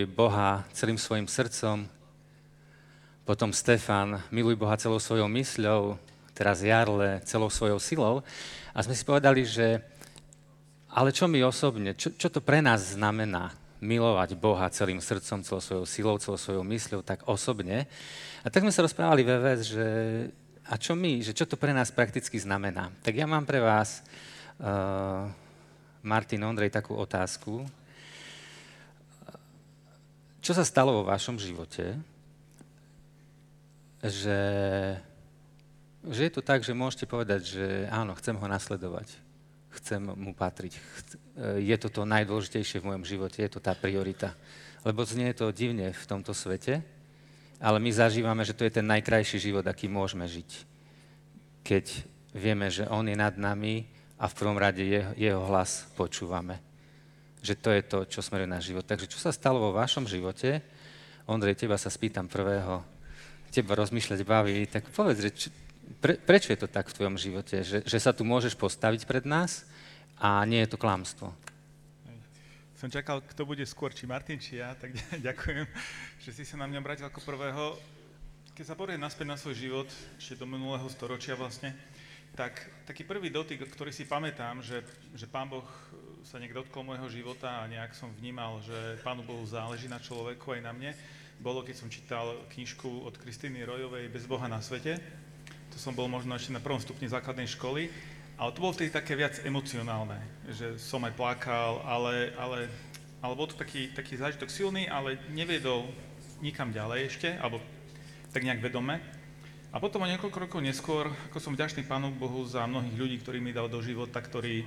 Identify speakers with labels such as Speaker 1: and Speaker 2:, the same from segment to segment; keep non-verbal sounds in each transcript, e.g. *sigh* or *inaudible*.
Speaker 1: miluj Boha celým svojim srdcom, potom Stefan, miluj Boha celou svojou mysľou, teraz Jarle celou svojou silou. A sme si povedali, že ale čo my osobne, čo, čo to pre nás znamená milovať Boha celým srdcom, celou svojou silou, celou svojou mysľou, tak osobne. A tak sme sa rozprávali ve vec, že a čo my, že čo to pre nás prakticky znamená. Tak ja mám pre vás, uh, Martin Ondrej, takú otázku. Čo sa stalo vo vašom živote, že, že je to tak, že môžete povedať, že áno, chcem ho nasledovať, chcem mu patriť, je to to najdôležitejšie v mojom živote, je to tá priorita. Lebo znie to divne v tomto svete, ale my zažívame, že to je ten najkrajší život, aký môžeme žiť. Keď vieme, že On je nad nami a v prvom rade jeho, jeho hlas počúvame. Že to je to, čo smeruje na život. Takže čo sa stalo vo vašom živote? Ondrej, teba sa spýtam prvého. Teba rozmýšľať baví, tak povedz, že či, pre, prečo je to tak v tvojom živote? Že, že sa tu môžeš postaviť pred nás a nie je to klamstvo
Speaker 2: som čakal, kto bude skôr, či Martin, či ja, tak *laughs* ďakujem, že si sa na mňa obrátil ako prvého. Keď sa pozriem naspäť na svoj život, ešte do minulého storočia vlastne, tak taký prvý dotyk, ktorý si pamätám, že, že Pán Boh sa nejak dotkol môjho života a nejak som vnímal, že Pánu Bohu záleží na človeku aj na mne, bolo, keď som čítal knižku od Kristýny Rojovej Bez Boha na svete. To som bol možno ešte na prvom stupni základnej školy ale to bolo vtedy také viac emocionálne, že som aj plakal, ale, ale, ale bol to taký, taký zážitok silný, ale neviedol nikam ďalej ešte, alebo tak nejak vedome. A potom o niekoľko rokov neskôr, ako som vďačný Pánu Bohu za mnohých ľudí, ktorí mi dal do života, ktorí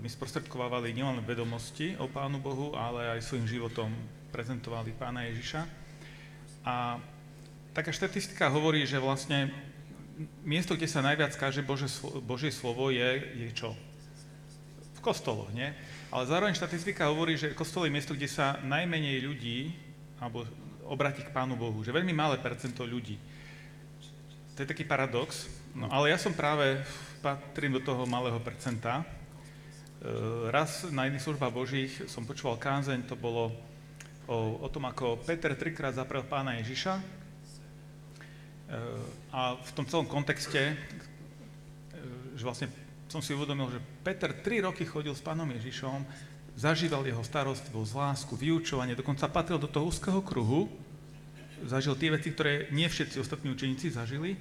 Speaker 2: mi sprostredkovávali nielen vedomosti o Pánu Bohu, ale aj svojim životom prezentovali Pána Ježiša. A taká štatistika hovorí, že vlastne miesto, kde sa najviac káže Bože, Božie slovo, je, je čo? V kostoloch, nie? Ale zároveň štatistika hovorí, že kostol je miesto, kde sa najmenej ľudí alebo obratí k Pánu Bohu, že veľmi malé percento ľudí. To je taký paradox. No ale ja som práve, patrím do toho malého percenta. E, raz na jedných službách Božích som počúval kázeň, to bolo o, o tom, ako Peter trikrát zaprel pána Ježiša a v tom celom kontexte, e, že vlastne som si uvedomil, že Peter tri roky chodil s pánom Ježišom, zažíval jeho starostlivosť, lásku, vyučovanie, dokonca patril do toho úzkeho kruhu, zažil tie veci, ktoré nie všetci ostatní učeníci zažili.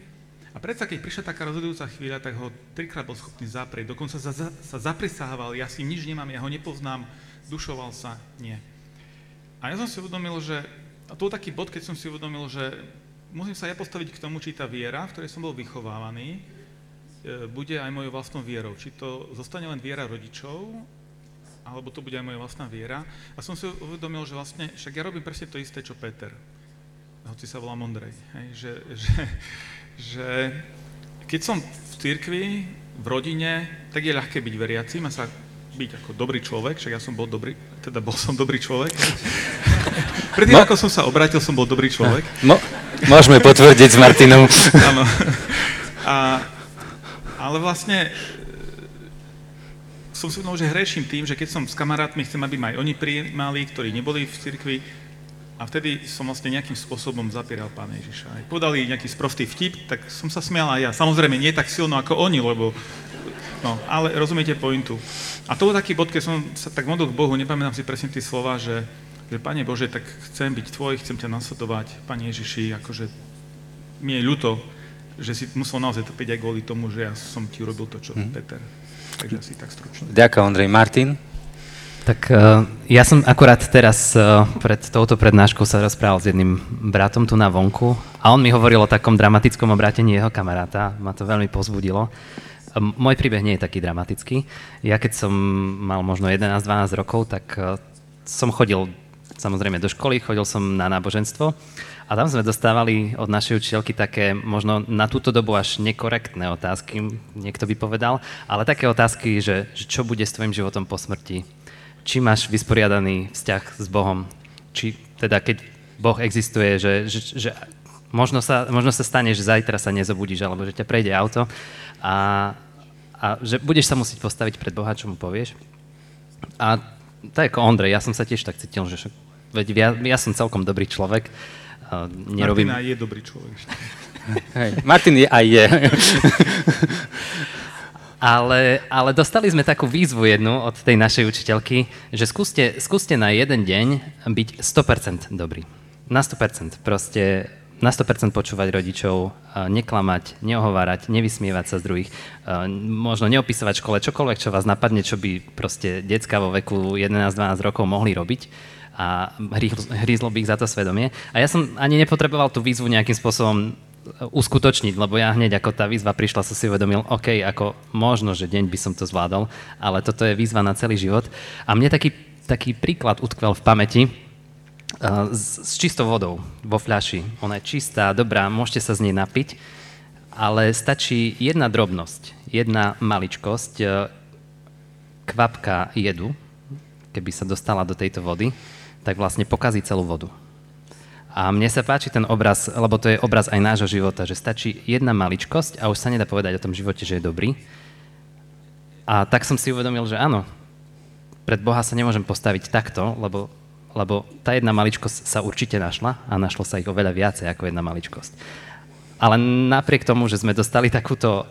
Speaker 2: A predsa, keď prišla taká rozhodujúca chvíľa, tak ho trikrát bol schopný zaprieť. Dokonca sa, za, sa zaprisahával, ja s nič nemám, ja ho nepoznám, dušoval sa, nie. A ja som si uvedomil, že, a to bol taký bod, keď som si uvedomil, že musím sa ja postaviť k tomu, či tá viera, v ktorej som bol vychovávaný, e, bude aj mojou vlastnou vierou. Či to zostane len viera rodičov, alebo to bude aj moja vlastná viera. A som si uvedomil, že vlastne, však ja robím presne to isté, čo Peter. Hoci sa volá Mondrej. Hej, že, že, že keď som v cirkvi, v rodine, tak je ľahké byť veriacím a sa byť ako dobrý človek, však ja som bol dobrý, teda bol som dobrý človek. *laughs* Predtým, Mo- ako som sa obrátil, som bol dobrý človek.
Speaker 1: Mo- môžeme potvrdiť s Martinom. *laughs*
Speaker 2: Áno. A, ale vlastne som si uvedomil, že hreším tým, že keď som s kamarátmi, chcem, aby ma aj oni prijímali, ktorí neboli v cirkvi, a vtedy som vlastne nejakým spôsobom zapieral Pána Ježiša. Aj podali nejaký sprostý vtip, tak som sa smial aj ja. Samozrejme, nie tak silno ako oni, lebo... No, ale rozumiete pointu. A to bol taký bod, keď som sa tak modlil k Bohu, nepamätám si presne tie slova, že že Pane Bože, tak chcem byť Tvoj, chcem ťa nasledovať, Pane Ježiši, akože mi je ľúto, že si musel naozaj trpiť aj kvôli tomu, že ja som ti urobil to, čo hmm. Peter. Takže asi tak stručne.
Speaker 1: Ďakujem, Ondrej. Martin?
Speaker 3: Tak uh, ja som akurát teraz uh, pred touto prednáškou sa rozprával s jedným bratom tu na vonku a on mi hovoril o takom dramatickom obrátení jeho kamaráta. Ma to veľmi pozbudilo. Um, môj príbeh nie je taký dramatický. Ja keď som mal možno 11-12 rokov, tak som chodil samozrejme do školy, chodil som na náboženstvo a tam sme dostávali od našej učiteľky také možno na túto dobu až nekorektné otázky, niekto by povedal, ale také otázky, že, že čo bude s tvojim životom po smrti, či máš vysporiadaný vzťah s Bohom, či teda keď Boh existuje, že, že, že možno, sa, možno sa stane, že zajtra sa nezobudíš, alebo že ťa prejde auto a, a že budeš sa musieť postaviť pred Boha, čo mu povieš. A tak ako Ondrej, ja som sa tiež tak cítil, že veď ja, ja som celkom dobrý človek.
Speaker 2: Nerobím... Martina je dobrý človek.
Speaker 1: Hej, Martin je aj je. *laughs*
Speaker 3: ale, ale dostali sme takú výzvu jednu od tej našej učiteľky, že skúste, skúste na jeden deň byť 100% dobrý. Na 100%. Proste na 100% počúvať rodičov, neklamať, neohovárať, nevysmievať sa z druhých, možno neopisovať škole čokoľvek, čo vás napadne, čo by proste decka vo veku 11-12 rokov mohli robiť a hrízlo by ich za to svedomie. A ja som ani nepotreboval tú výzvu nejakým spôsobom uskutočniť, lebo ja hneď ako tá výzva prišla, som si uvedomil, OK, ako možno, že deň by som to zvládol, ale toto je výzva na celý život. A mne taký, taký príklad utkvel v pamäti, s, s čistou vodou vo fľaši. Ona je čistá, dobrá, môžete sa z nej napiť, ale stačí jedna drobnosť, jedna maličkosť, e, kvapka jedu, keby sa dostala do tejto vody, tak vlastne pokazí celú vodu. A mne sa páči ten obraz, lebo to je obraz aj nášho života, že stačí jedna maličkosť a už sa nedá povedať o tom živote, že je dobrý. A tak som si uvedomil, že áno, pred Boha sa nemôžem postaviť takto, lebo lebo tá jedna maličkosť sa určite našla a našlo sa ich oveľa viacej ako jedna maličkosť. Ale napriek tomu, že sme dostali takúto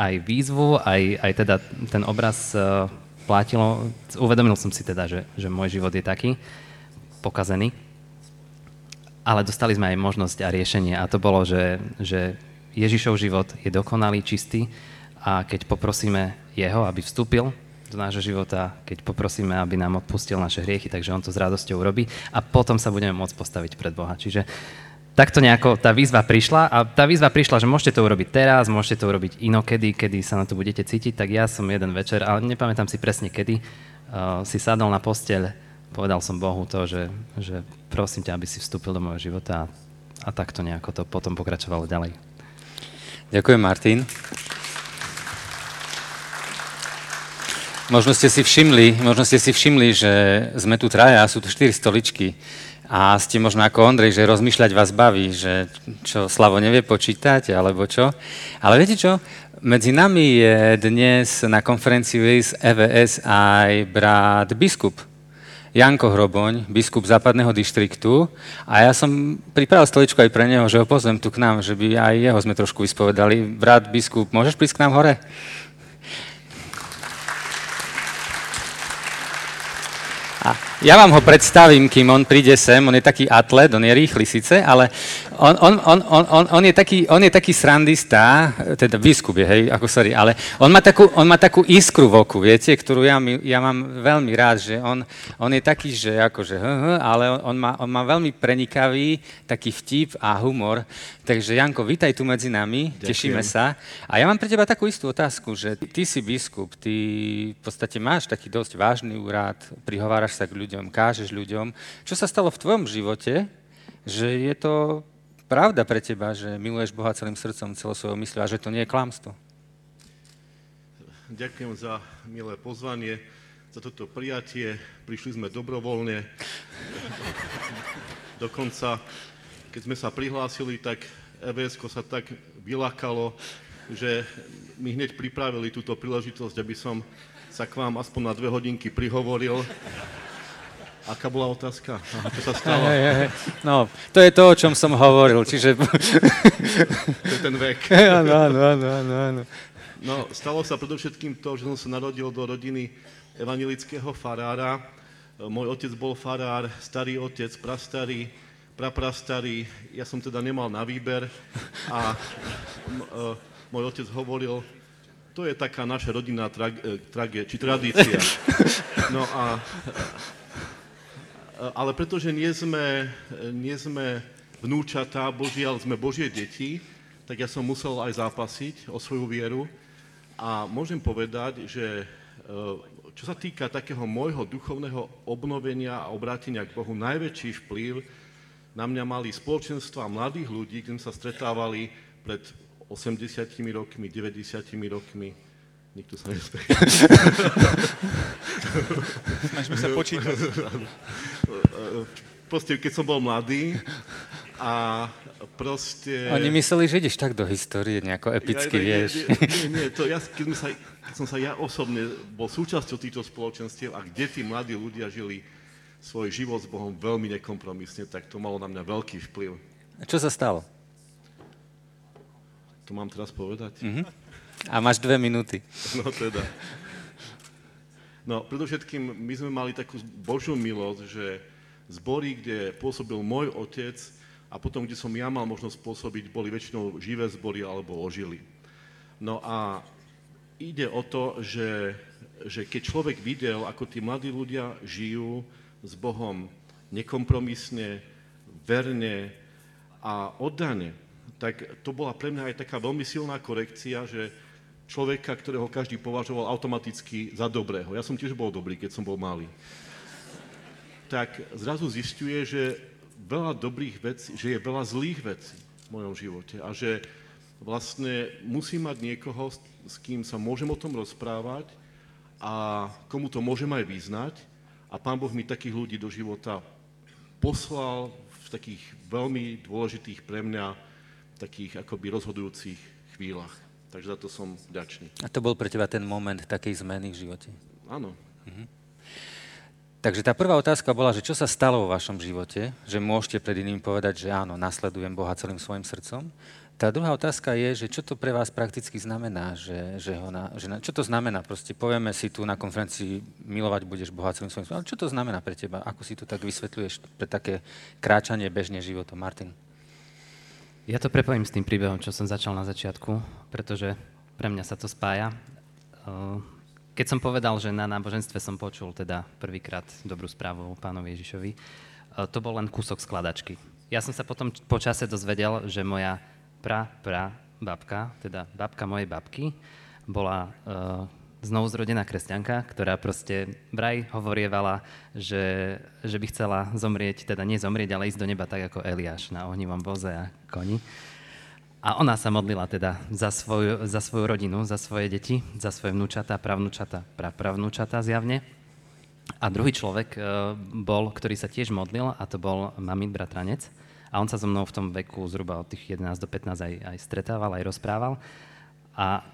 Speaker 3: aj výzvu, aj, aj teda ten obraz uh, platilo, uvedomil som si teda, že, že môj život je taký pokazený, ale dostali sme aj možnosť a riešenie a to bolo, že, že Ježišov život je dokonalý, čistý a keď poprosíme Jeho, aby vstúpil do nášho života, keď poprosíme, aby nám odpustil naše hriechy, takže on to s radosťou urobí a potom sa budeme môcť postaviť pred Boha. Čiže takto nejako tá výzva prišla a tá výzva prišla, že môžete to urobiť teraz, môžete to urobiť inokedy, kedy sa na to budete cítiť, tak ja som jeden večer, ale nepamätám si presne kedy, uh, si sadol na posteľ, povedal som Bohu to, že, že prosím ťa, aby si vstúpil do môjho života a, a takto nejako to potom pokračovalo ďalej.
Speaker 1: Ďakujem, Martin. Možno ste si všimli, možno ste si všimli, že sme tu traja, sú tu štyri stoličky a ste možno ako Ondrej, že rozmýšľať vás baví, že čo Slavo nevie počítať, alebo čo. Ale viete čo? Medzi nami je dnes na konferencii z EVS aj brat biskup, Janko Hroboň, biskup západného dištriktu a ja som pripravil stoličku aj pre neho, že ho pozvem tu k nám, že by aj jeho sme trošku vyspovedali. Brat biskup, môžeš prísť k nám hore? A ja vám ho predstavím, kým on príde sem. On je taký atlet, on je rýchly síce, ale on, on, on, on, on, on, je, taký, on je taký srandista, teda biskup je, hej, ako sorry, ale on má takú, on má takú iskru v oku, viete, ktorú ja, ja mám veľmi rád, že on, on je taký, že akože, ale on, on, má, on má veľmi prenikavý taký vtip a humor. Takže Janko, vítaj tu medzi nami, Ďakujem. tešíme sa. A ja mám pre teba takú istú otázku, že ty si biskup, ty v podstate máš taký dosť vážny úrad, prihováraš sa k ľuďom, kážeš ľuďom. Čo sa stalo v tvojom živote, že je to pravda pre teba, že miluješ Boha celým srdcom, celou svojou mysľou a že to nie je klamstvo?
Speaker 4: Ďakujem za milé pozvanie, za toto prijatie. Prišli sme dobrovoľne. Dokonca keď sme sa prihlásili, tak evs sa tak vylakalo, že mi hneď pripravili túto príležitosť, aby som sa k vám aspoň na dve hodinky prihovoril. Aká bola otázka? Aha, čo sa stalo? Hey, hey, hey.
Speaker 1: No, to je to, o čom som hovoril, čiže...
Speaker 4: to je ten vek. *laughs*
Speaker 1: Áno, áno, áno, áno.
Speaker 4: No, stalo sa predovšetkým to, že som sa narodil do rodiny evangelického farára. Môj otec bol farár, starý otec, prastarý, praprastarý, ja som teda nemal na výber a m, e, môj otec hovoril, to je taká naša rodinná trag, e, trage, či tradícia. No a, ale pretože nie sme, nie sme vnúčatá, božiaľ sme Božie deti, tak ja som musel aj zápasiť o svoju vieru a môžem povedať, že čo sa týka takého môjho duchovného obnovenia a obrátenia k Bohu, najväčší vplyv na mňa mali spoločenstva mladých ľudí, kde sme sa stretávali pred 80 rokmi, 90 rokmi. Nikto sa nesprie.
Speaker 2: Snažíme sa počítať.
Speaker 4: proste, keď som bol mladý a proste...
Speaker 1: Oni mysleli, že ideš tak do histórie, nejako epicky, ja, vieš.
Speaker 4: Nie, nie, nie, to ja, keď, sa, keď som sa ja osobne bol súčasťou týchto spoločenstiev a kde tí mladí ľudia žili svoj život s Bohom veľmi nekompromisne, tak to malo na mňa veľký vplyv.
Speaker 1: A čo sa stalo?
Speaker 4: To mám teraz povedať?
Speaker 1: Mhm. A máš dve minúty.
Speaker 4: No teda. No, predovšetkým my sme mali takú Božiu milosť, že zbory, kde pôsobil môj otec a potom, kde som ja mal možnosť pôsobiť, boli väčšinou živé zbory alebo ožili. No a ide o to, že, že keď človek videl, ako tí mladí ľudia žijú s Bohom nekompromisne, verne a oddane, tak to bola pre mňa aj taká veľmi silná korekcia, že človeka, ktorého každý považoval automaticky za dobrého. Ja som tiež bol dobrý, keď som bol malý. Tak zrazu zistuje, že veľa dobrých vecí, že je veľa zlých vecí v mojom živote a že vlastne musí mať niekoho, s kým sa môžem o tom rozprávať a komu to môžem aj vyznať. A Pán Boh mi takých ľudí do života poslal v takých veľmi dôležitých pre mňa, takých akoby rozhodujúcich chvíľach. Takže za to som vďačný.
Speaker 1: A to bol pre teba ten moment takej zmeny v živote?
Speaker 4: Áno.
Speaker 1: Mhm. Takže tá prvá otázka bola, že čo sa stalo vo vašom živote, že môžete pred iným povedať, že áno, nasledujem Boha celým svojim srdcom. Tá druhá otázka je, že čo to pre vás prakticky znamená, že, že, ho na, že na, čo to znamená? Proste povieme si tu na konferencii, milovať budeš Boha celým svojim srdcom. Ale čo to znamená pre teba? Ako si to tak vysvetľuješ pre také kráčanie bežne životom? Martin?
Speaker 3: Ja to prepojím s tým príbehom, čo som začal na začiatku, pretože pre mňa sa to spája. Uh, keď som povedal, že na náboženstve som počul teda prvýkrát dobrú správu o pánovi Ježišovi, to bol len kúsok skladačky. Ja som sa potom po čase dozvedel, že moja pra, pra babka, teda babka mojej babky, bola znovu zrodená kresťanka, ktorá proste vraj hovorievala, že, že by chcela zomrieť, teda nie zomrieť, ale ísť do neba tak ako Eliáš na ohnivom voze a koni. A ona sa modlila teda za svoju, za svoju rodinu, za svoje deti, za svoje vnúčata, pravnúčata, prapravnúčata zjavne. A druhý človek e, bol, ktorý sa tiež modlil, a to bol mamin bratranec. A on sa so mnou v tom veku zhruba od tých 11 do 15 aj, aj stretával, aj rozprával. A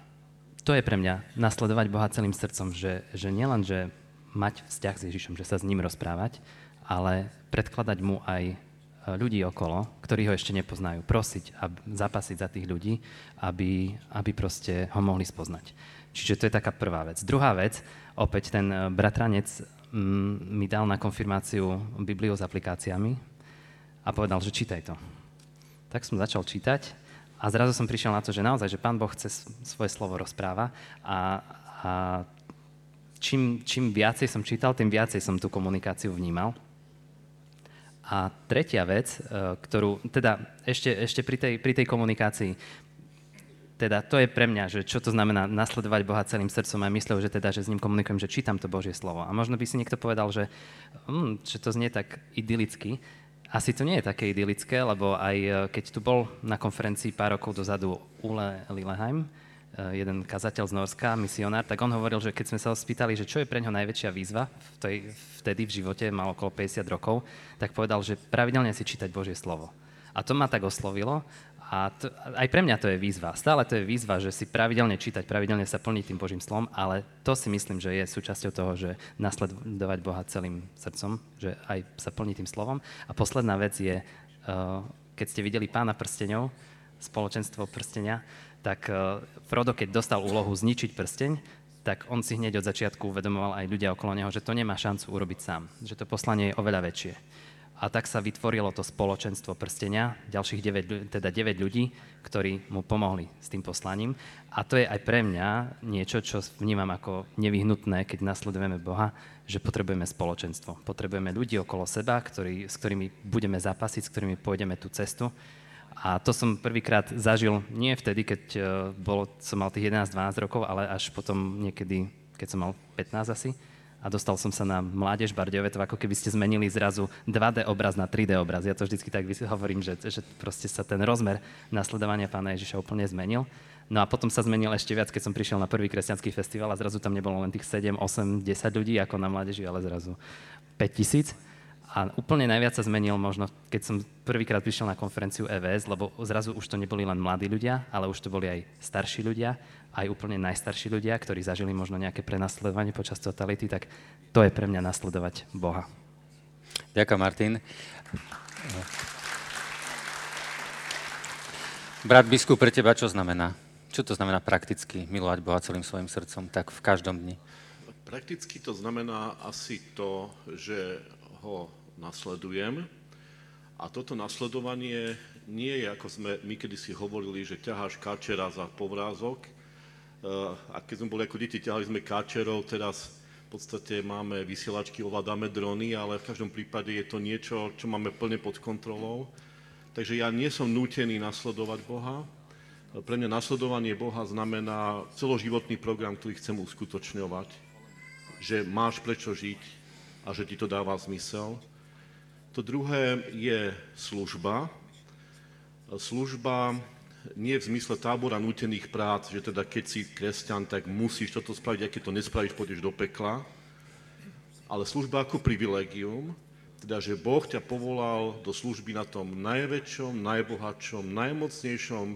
Speaker 3: to je pre mňa nasledovať Boha celým srdcom, že, že nielen, že mať vzťah s Ježišom, že sa s ním rozprávať, ale predkladať mu aj ľudí okolo, ktorí ho ešte nepoznajú, prosiť a zapasiť za tých ľudí, aby, aby proste ho mohli spoznať. Čiže to je taká prvá vec. Druhá vec, opäť ten eh, bratranec mm, mi dal na konfirmáciu Bibliu s aplikáciami a povedal, že čítaj to. Tak som začal čítať a zrazu som prišiel na to, že naozaj, že Pán Boh chce svoje slovo rozpráva a, a čím, čím viacej som čítal, tým viacej som tú komunikáciu vnímal. A tretia vec, e, ktorú, teda ešte, ešte pri, tej, pri tej komunikácii, teda to je pre mňa, že čo to znamená nasledovať Boha celým srdcom a myslel, že teda, že s ním komunikujem, že čítam to Božie slovo. A možno by si niekto povedal, že, hm, že to znie tak idylicky. Asi to nie je také idylické, lebo aj e, keď tu bol na konferencii pár rokov dozadu Ule Lilleheim, Eh, jeden kazateľ z Norska, misionár, tak on hovoril, že keď sme sa ho spýtali, že čo je pre ňo najväčšia výzva v tej, vtedy v živote, mal okolo 50 rokov, tak povedal, že pravidelne si čítať Božie slovo. A to ma tak oslovilo a to, aj pre mňa to je výzva. Stále to je výzva, že si pravidelne čítať, pravidelne sa plniť tým Božím slovom, ale to si myslím, že je súčasťou toho, že nasledovať Boha celým srdcom, že aj sa plniť tým slovom. A posledná vec je, eh, keď ste videli pána prsteňov, spoločenstvo prstenia, tak eh, Frodo, keď dostal úlohu zničiť prsteň, tak on si hneď od začiatku uvedomoval aj ľudia okolo neho, že to nemá šancu urobiť sám, že to poslanie je oveľa väčšie. A tak sa vytvorilo to spoločenstvo prstenia, ďalších 9, teda 9 ľudí, ktorí mu pomohli s tým poslaním. A to je aj pre mňa niečo, čo vnímam ako nevyhnutné, keď nasledujeme Boha, že potrebujeme spoločenstvo. Potrebujeme ľudí okolo seba, ktorý, s ktorými budeme zapasiť, s ktorými pôjdeme tú cestu a to som prvýkrát zažil nie vtedy, keď uh, bolo, som mal tých 11-12 rokov, ale až potom niekedy, keď som mal 15 asi. A dostal som sa na Mládež Bardiove, to ako keby ste zmenili zrazu 2D obraz na 3D obraz. Ja to vždycky tak hovorím, že, že proste sa ten rozmer nasledovania pána Ježiša úplne zmenil. No a potom sa zmenil ešte viac, keď som prišiel na prvý kresťanský festival a zrazu tam nebolo len tých 7, 8, 10 ľudí ako na Mládeži, ale zrazu 5 tisíc. A úplne najviac sa zmenil možno, keď som prvýkrát prišiel na konferenciu EVS, lebo zrazu už to neboli len mladí ľudia, ale už to boli aj starší ľudia, aj úplne najstarší ľudia, ktorí zažili možno nejaké prenasledovanie počas totality, tak to je pre mňa nasledovať Boha.
Speaker 1: Ďakujem, Martin. Brat biskup, pre teba čo znamená? Čo to znamená prakticky milovať Boha celým svojim srdcom, tak v každom dni?
Speaker 4: Prakticky to znamená asi to, že ho nasledujem a toto nasledovanie nie je, ako sme my kedysi hovorili, že ťaháš káčera za povrázok. Eh, a keď sme boli ako deti, ťahali sme káčerov, teraz v podstate máme vysielačky, ovládame drony, ale v každom prípade je to niečo, čo máme plne pod kontrolou. Takže ja nie som nútený nasledovať Boha. Pre mňa nasledovanie Boha znamená celoživotný program, ktorý chcem uskutočňovať. Že máš prečo žiť a že ti to dáva zmysel. To druhé je služba. Služba nie v zmysle tábora nutených prác, že teda keď si kresťan, tak musíš toto spraviť, aj keď to nespravíš, pôjdeš do pekla. Ale služba ako privilegium, teda, že Boh ťa povolal do služby na tom najväčšom, najbohatšom, najmocnejšom,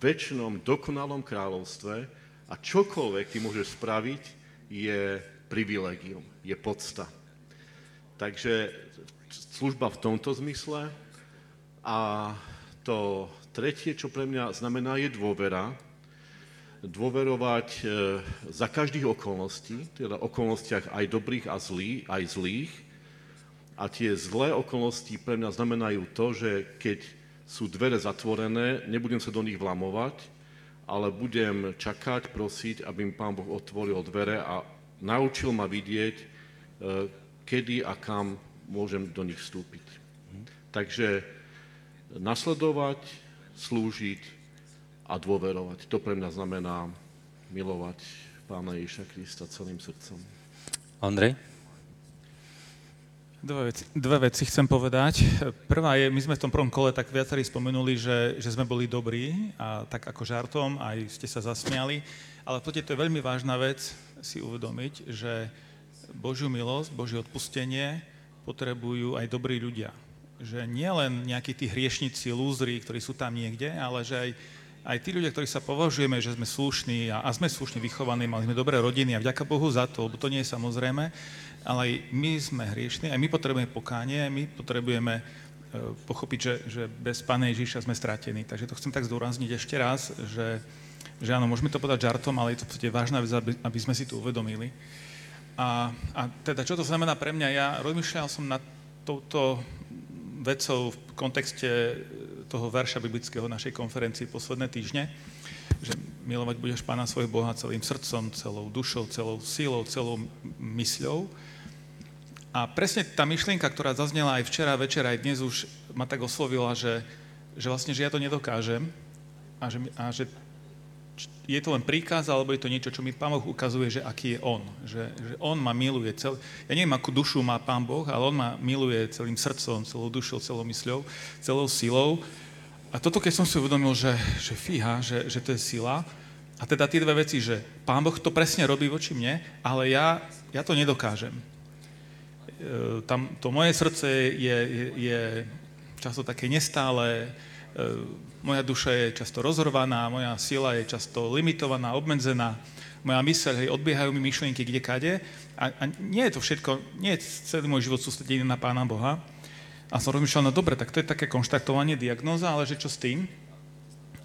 Speaker 4: väčšnom, dokonalom kráľovstve a čokoľvek ty môžeš spraviť, je privilegium, je podsta. Takže služba v tomto zmysle a to tretie, čo pre mňa znamená, je dôvera. Dôverovať e, za každých okolností, teda okolnostiach aj dobrých a zlých, aj zlých, a tie zlé okolnosti pre mňa znamenajú to, že keď sú dvere zatvorené, nebudem sa do nich vlamovať, ale budem čakať, prosiť, aby mi Pán Boh otvoril dvere a naučil ma vidieť, e, kedy a kam môžem do nich vstúpiť. Takže nasledovať, slúžiť a dôverovať. To pre mňa znamená milovať Pána Ježiša Krista celým srdcom.
Speaker 1: Ondrej?
Speaker 2: Dve veci, dve veci chcem povedať. Prvá je, my sme v tom prvom kole tak viacerí spomenuli, že, že sme boli dobrí a tak ako žartom, aj ste sa zasmiali, ale v podstate to je veľmi vážna vec si uvedomiť, že Božiu milosť, Božie odpustenie potrebujú aj dobrí ľudia. Že nie len nejakí tí hriešnici, lúzri, ktorí sú tam niekde, ale že aj, aj tí ľudia, ktorí sa považujeme, že sme slušní a, a sme slušne vychovaní, mali sme dobré rodiny a vďaka Bohu za to, lebo to nie je samozrejme, ale aj my sme hriešní, aj my potrebujeme pokánie, my potrebujeme e, pochopiť, že, že bez Pána Ježíša sme stratení. Takže to chcem tak zdôrazniť ešte raz, že, že áno, môžeme to povedať žartom, ale je to vážna vec, aby, aby sme si to uvedomili. A, a teda, čo to znamená pre mňa? Ja rozmýšľal som nad touto vecou v kontexte toho verša biblického našej konferencii posledné týždne, že milovať budeš Pána svojho Boha celým srdcom, celou dušou, celou sílou, celou mysľou. A presne tá myšlienka, ktorá zaznela aj včera večer, aj dnes už ma tak oslovila, že, že vlastne, že ja to nedokážem a že, a že je to len príkaz, alebo je to niečo, čo mi Pán Boh ukazuje, že aký je On. Že, že On ma miluje. Cel, ja neviem, akú dušu má Pán Boh, ale On ma miluje celým srdcom, celou dušou, celou mysľou, celou silou. A toto, keď som si uvedomil, že, že fíha, že, že to je sila, a teda tie dve veci, že Pán Boh to presne robí voči mne, ale ja, ja to nedokážem. E, tam to moje srdce je, je, je často také nestále, moja duša je často rozhorvaná, moja sila je často limitovaná, obmedzená, moja myseľ, hej, odbiehajú mi myšlienky kde kade a, a nie je to všetko, nie je celý môj život sústredený na Pána Boha. A som rozmýšľal, no dobre, tak to je také konštatovanie, diagnóza, ale že čo s tým?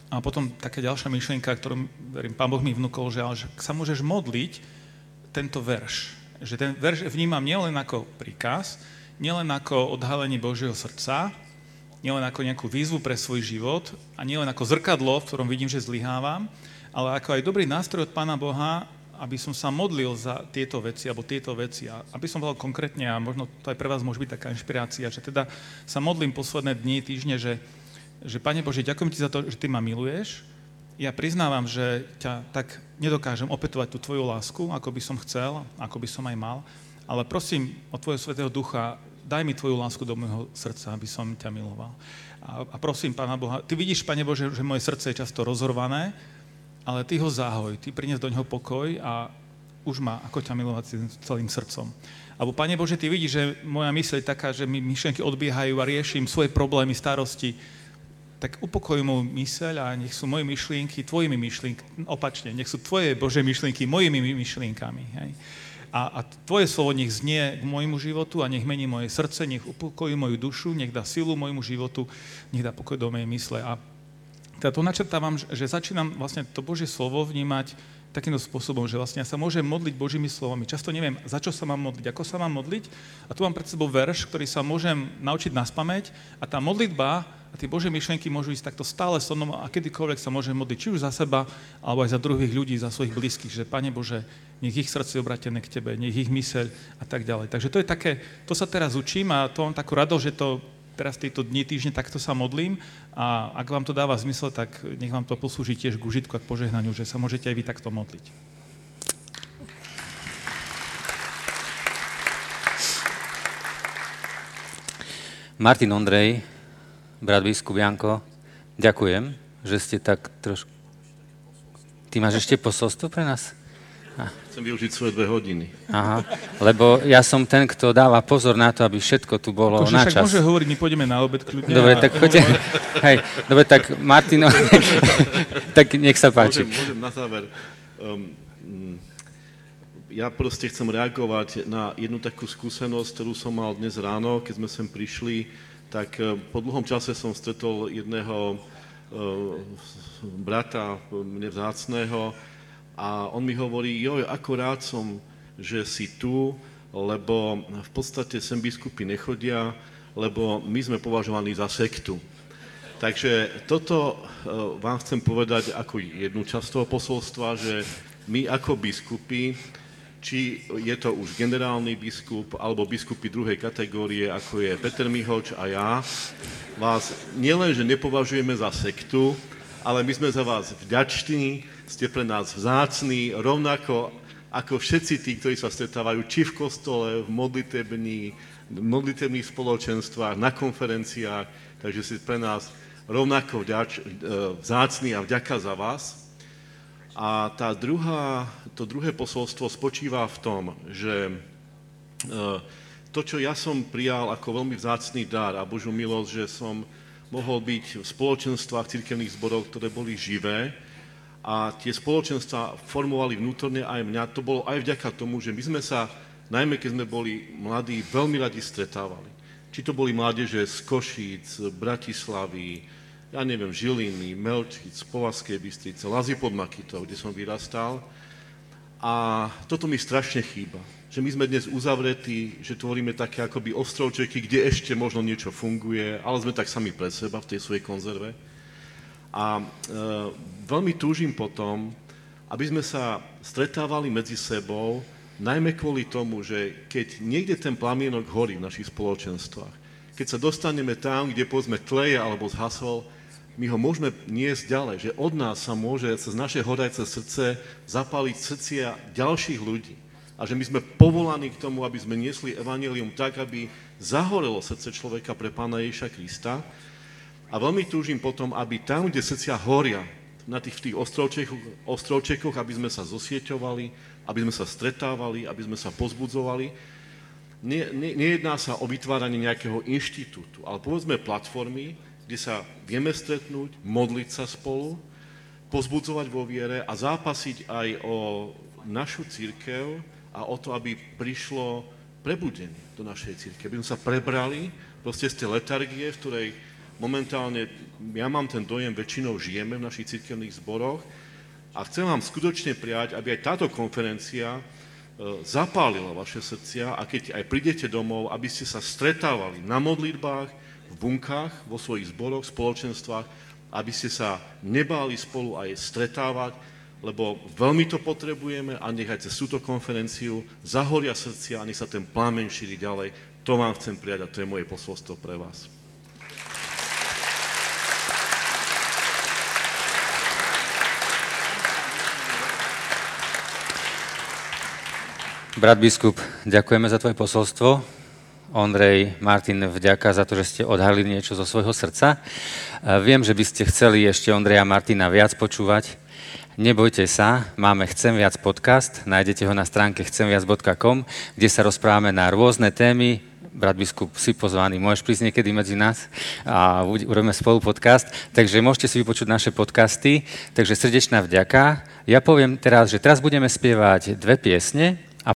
Speaker 2: A potom taká ďalšia myšlienka, ktorú, verím, Pán Boh mi vnúkol, že, ale, že sa môžeš modliť tento verš že ten verš vnímam nielen ako príkaz, nielen ako odhalenie Božieho srdca, nielen ako nejakú výzvu pre svoj život a nielen ako zrkadlo, v ktorom vidím, že zlyhávam, ale ako aj dobrý nástroj od Pána Boha, aby som sa modlil za tieto veci, alebo tieto veci. A aby som povedal konkrétne, a možno to aj pre vás môže byť taká inšpirácia, že teda sa modlím posledné dni, týždne, že, že Pane Bože, ďakujem Ti za to, že Ty ma miluješ, ja priznávam, že ťa tak nedokážem opetovať tú tvoju lásku, ako by som chcel, ako by som aj mal, ale prosím o tvojho svetého ducha, daj mi tvoju lásku do môjho srdca, aby som ťa miloval. A, a prosím, Pána Boha, ty vidíš, Pane Bože, že moje srdce je často rozhorvané, ale ty ho zahoj, ty prinies do neho pokoj a už má, ako ťa milovať celým srdcom. Alebo, Pane Bože, ty vidíš, že moja mysl je taká, že mi myšlenky odbiehajú a riešim svoje problémy, starosti, tak upokoj moju myseľ a nech sú moje myšlienky tvojimi myšlienkami, opačne, nech sú tvoje Bože myšlienky mojimi myšlienkami. Hej? A, a tvoje slovo nech znie k môjmu životu a nech mení moje srdce, nech upokojí moju dušu, nech dá silu môjmu životu, nech dá pokoj do mojej mysle. A teda to načrtávam, že začínam vlastne to Božie slovo vnímať takýmto spôsobom, že vlastne ja sa môžem modliť Božími slovami. Často neviem, za čo sa mám modliť, ako sa mám modliť. A tu mám pred sebou verš, ktorý sa môžem naučiť na spameť a tá modlitba a tie Božie myšlienky môžu ísť takto stále so mnou a kedykoľvek sa môžem modliť, či už za seba, alebo aj za druhých ľudí, za svojich blízkych, že Pane Bože, nech ich srdce obratené k Tebe, nech ich myseľ a tak ďalej. Takže to je také, to sa teraz učím a to mám takú radosť, že to teraz tieto dni, týždne takto sa modlím a ak vám to dáva zmysel, tak nech vám to poslúži tiež k užitku a k požehnaniu, že sa môžete aj vy takto modliť.
Speaker 1: Martin Ondrej, brat biskup Janko, ďakujem, že ste tak trošku... Ty máš ešte posolstvo pre nás?
Speaker 4: Chcem využiť svoje dve hodiny.
Speaker 1: Aha, lebo ja som ten, kto dáva pozor na to, aby všetko tu bolo
Speaker 2: Akože
Speaker 1: na
Speaker 2: však
Speaker 1: čas.
Speaker 2: môže hovoriť, my pôjdeme na obed kľudne.
Speaker 1: Dobre,
Speaker 2: a-
Speaker 1: tak poďte. *laughs* Hej, dobre, tak Martino, *laughs* tak nech sa páči.
Speaker 4: Môžem, môžem na záver. Um, ja proste chcem reagovať na jednu takú skúsenosť, ktorú som mal dnes ráno, keď sme sem prišli, tak eh, po dlhom čase som stretol jedného eh, brata, mne vzácného, a on mi hovorí, joj, ako rád som, že si tu, lebo v podstate sem biskupy nechodia, lebo my sme považovaní za sektu. Takže toto vám chcem povedať ako jednu časť toho posolstva, že my ako biskupy, či je to už generálny biskup alebo biskupy druhej kategórie, ako je Peter Mihoč a ja, vás nielenže nepovažujeme za sektu, ale my sme za vás vďační, ste pre nás vzácní, rovnako ako všetci tí, ktorí sa stretávajú či v kostole, v modlitební, v modlitebných spoločenstvách, na konferenciách, takže si pre nás rovnako e, vzácný a vďaka za vás. A tá druhá, to druhé posolstvo spočíva v tom, že e, to, čo ja som prijal ako veľmi vzácný dar a Božú milosť, že som mohol byť v spoločenstvách cirkevných zborov, ktoré boli živé a tie spoločenstva formovali vnútorne aj mňa. To bolo aj vďaka tomu, že my sme sa, najmä keď sme boli mladí, veľmi radi stretávali. Či to boli mládeže z Košíc, Bratislavy, ja neviem, Žiliny, Melčic, Povazkej Bystrice, Lazy pod Makitou, kde som vyrastal. A toto mi strašne chýba. Že my sme dnes uzavretí, že tvoríme také akoby ostrovčeky, kde ešte možno niečo funguje, ale sme tak sami pre seba v tej svojej konzerve. A e, veľmi túžim potom, aby sme sa stretávali medzi sebou, najmä kvôli tomu, že keď niekde ten plamienok horí v našich spoločenstvách, keď sa dostaneme tam, kde povedzme tleje alebo zhasol, my ho môžeme niesť ďalej, že od nás sa môže cez naše horajce srdce zapáliť srdcia ďalších ľudí. A že my sme povolaní k tomu, aby sme niesli evanelium tak, aby zahorelo srdce človeka pre Pána Ježiša Krista. A veľmi túžim potom, aby tam, kde srdcia horia, na tých, v tých ostrovčekoch, ostrovčekoch, aby sme sa zosieťovali, aby sme sa stretávali, aby sme sa pozbudzovali. Nie, nie, nejedná sa o vytváranie nejakého inštitútu, ale povedzme platformy, kde sa vieme stretnúť, modliť sa spolu, pozbudzovať vo viere a zápasiť aj o našu církev a o to, aby prišlo prebudenie do našej církve. Aby sme sa prebrali proste z tej letargie, v ktorej momentálne, ja mám ten dojem, väčšinou žijeme v našich církevných zboroch a chcem vám skutočne prijať, aby aj táto konferencia e, zapálila vaše srdcia a keď aj prídete domov, aby ste sa stretávali na modlitbách, bunkách, vo svojich zboroch, spoločenstvách, aby ste sa nebáli spolu aj stretávať, lebo veľmi to potrebujeme a nech aj cez túto konferenciu zahoria srdcia a nech sa ten plameň šíri ďalej. To vám chcem prijať a to je moje posolstvo pre vás.
Speaker 1: Brat biskup, ďakujeme za tvoje posolstvo. Ondrej, Martin, vďaka za to, že ste odhalili niečo zo svojho srdca. E, Viem, že by ste chceli ešte Ondreja Martina viac počúvať. Nebojte sa, máme Chcem viac podcast, nájdete ho na stránke chcemviac.com, kde sa rozprávame na rôzne témy. Brat biskup, si pozvaný, môžeš prísť niekedy medzi nás a urobíme spolu podcast. Takže môžete si vypočuť naše podcasty. Takže srdečná vďaka. Ja poviem teraz, že teraz budeme spievať dve piesne,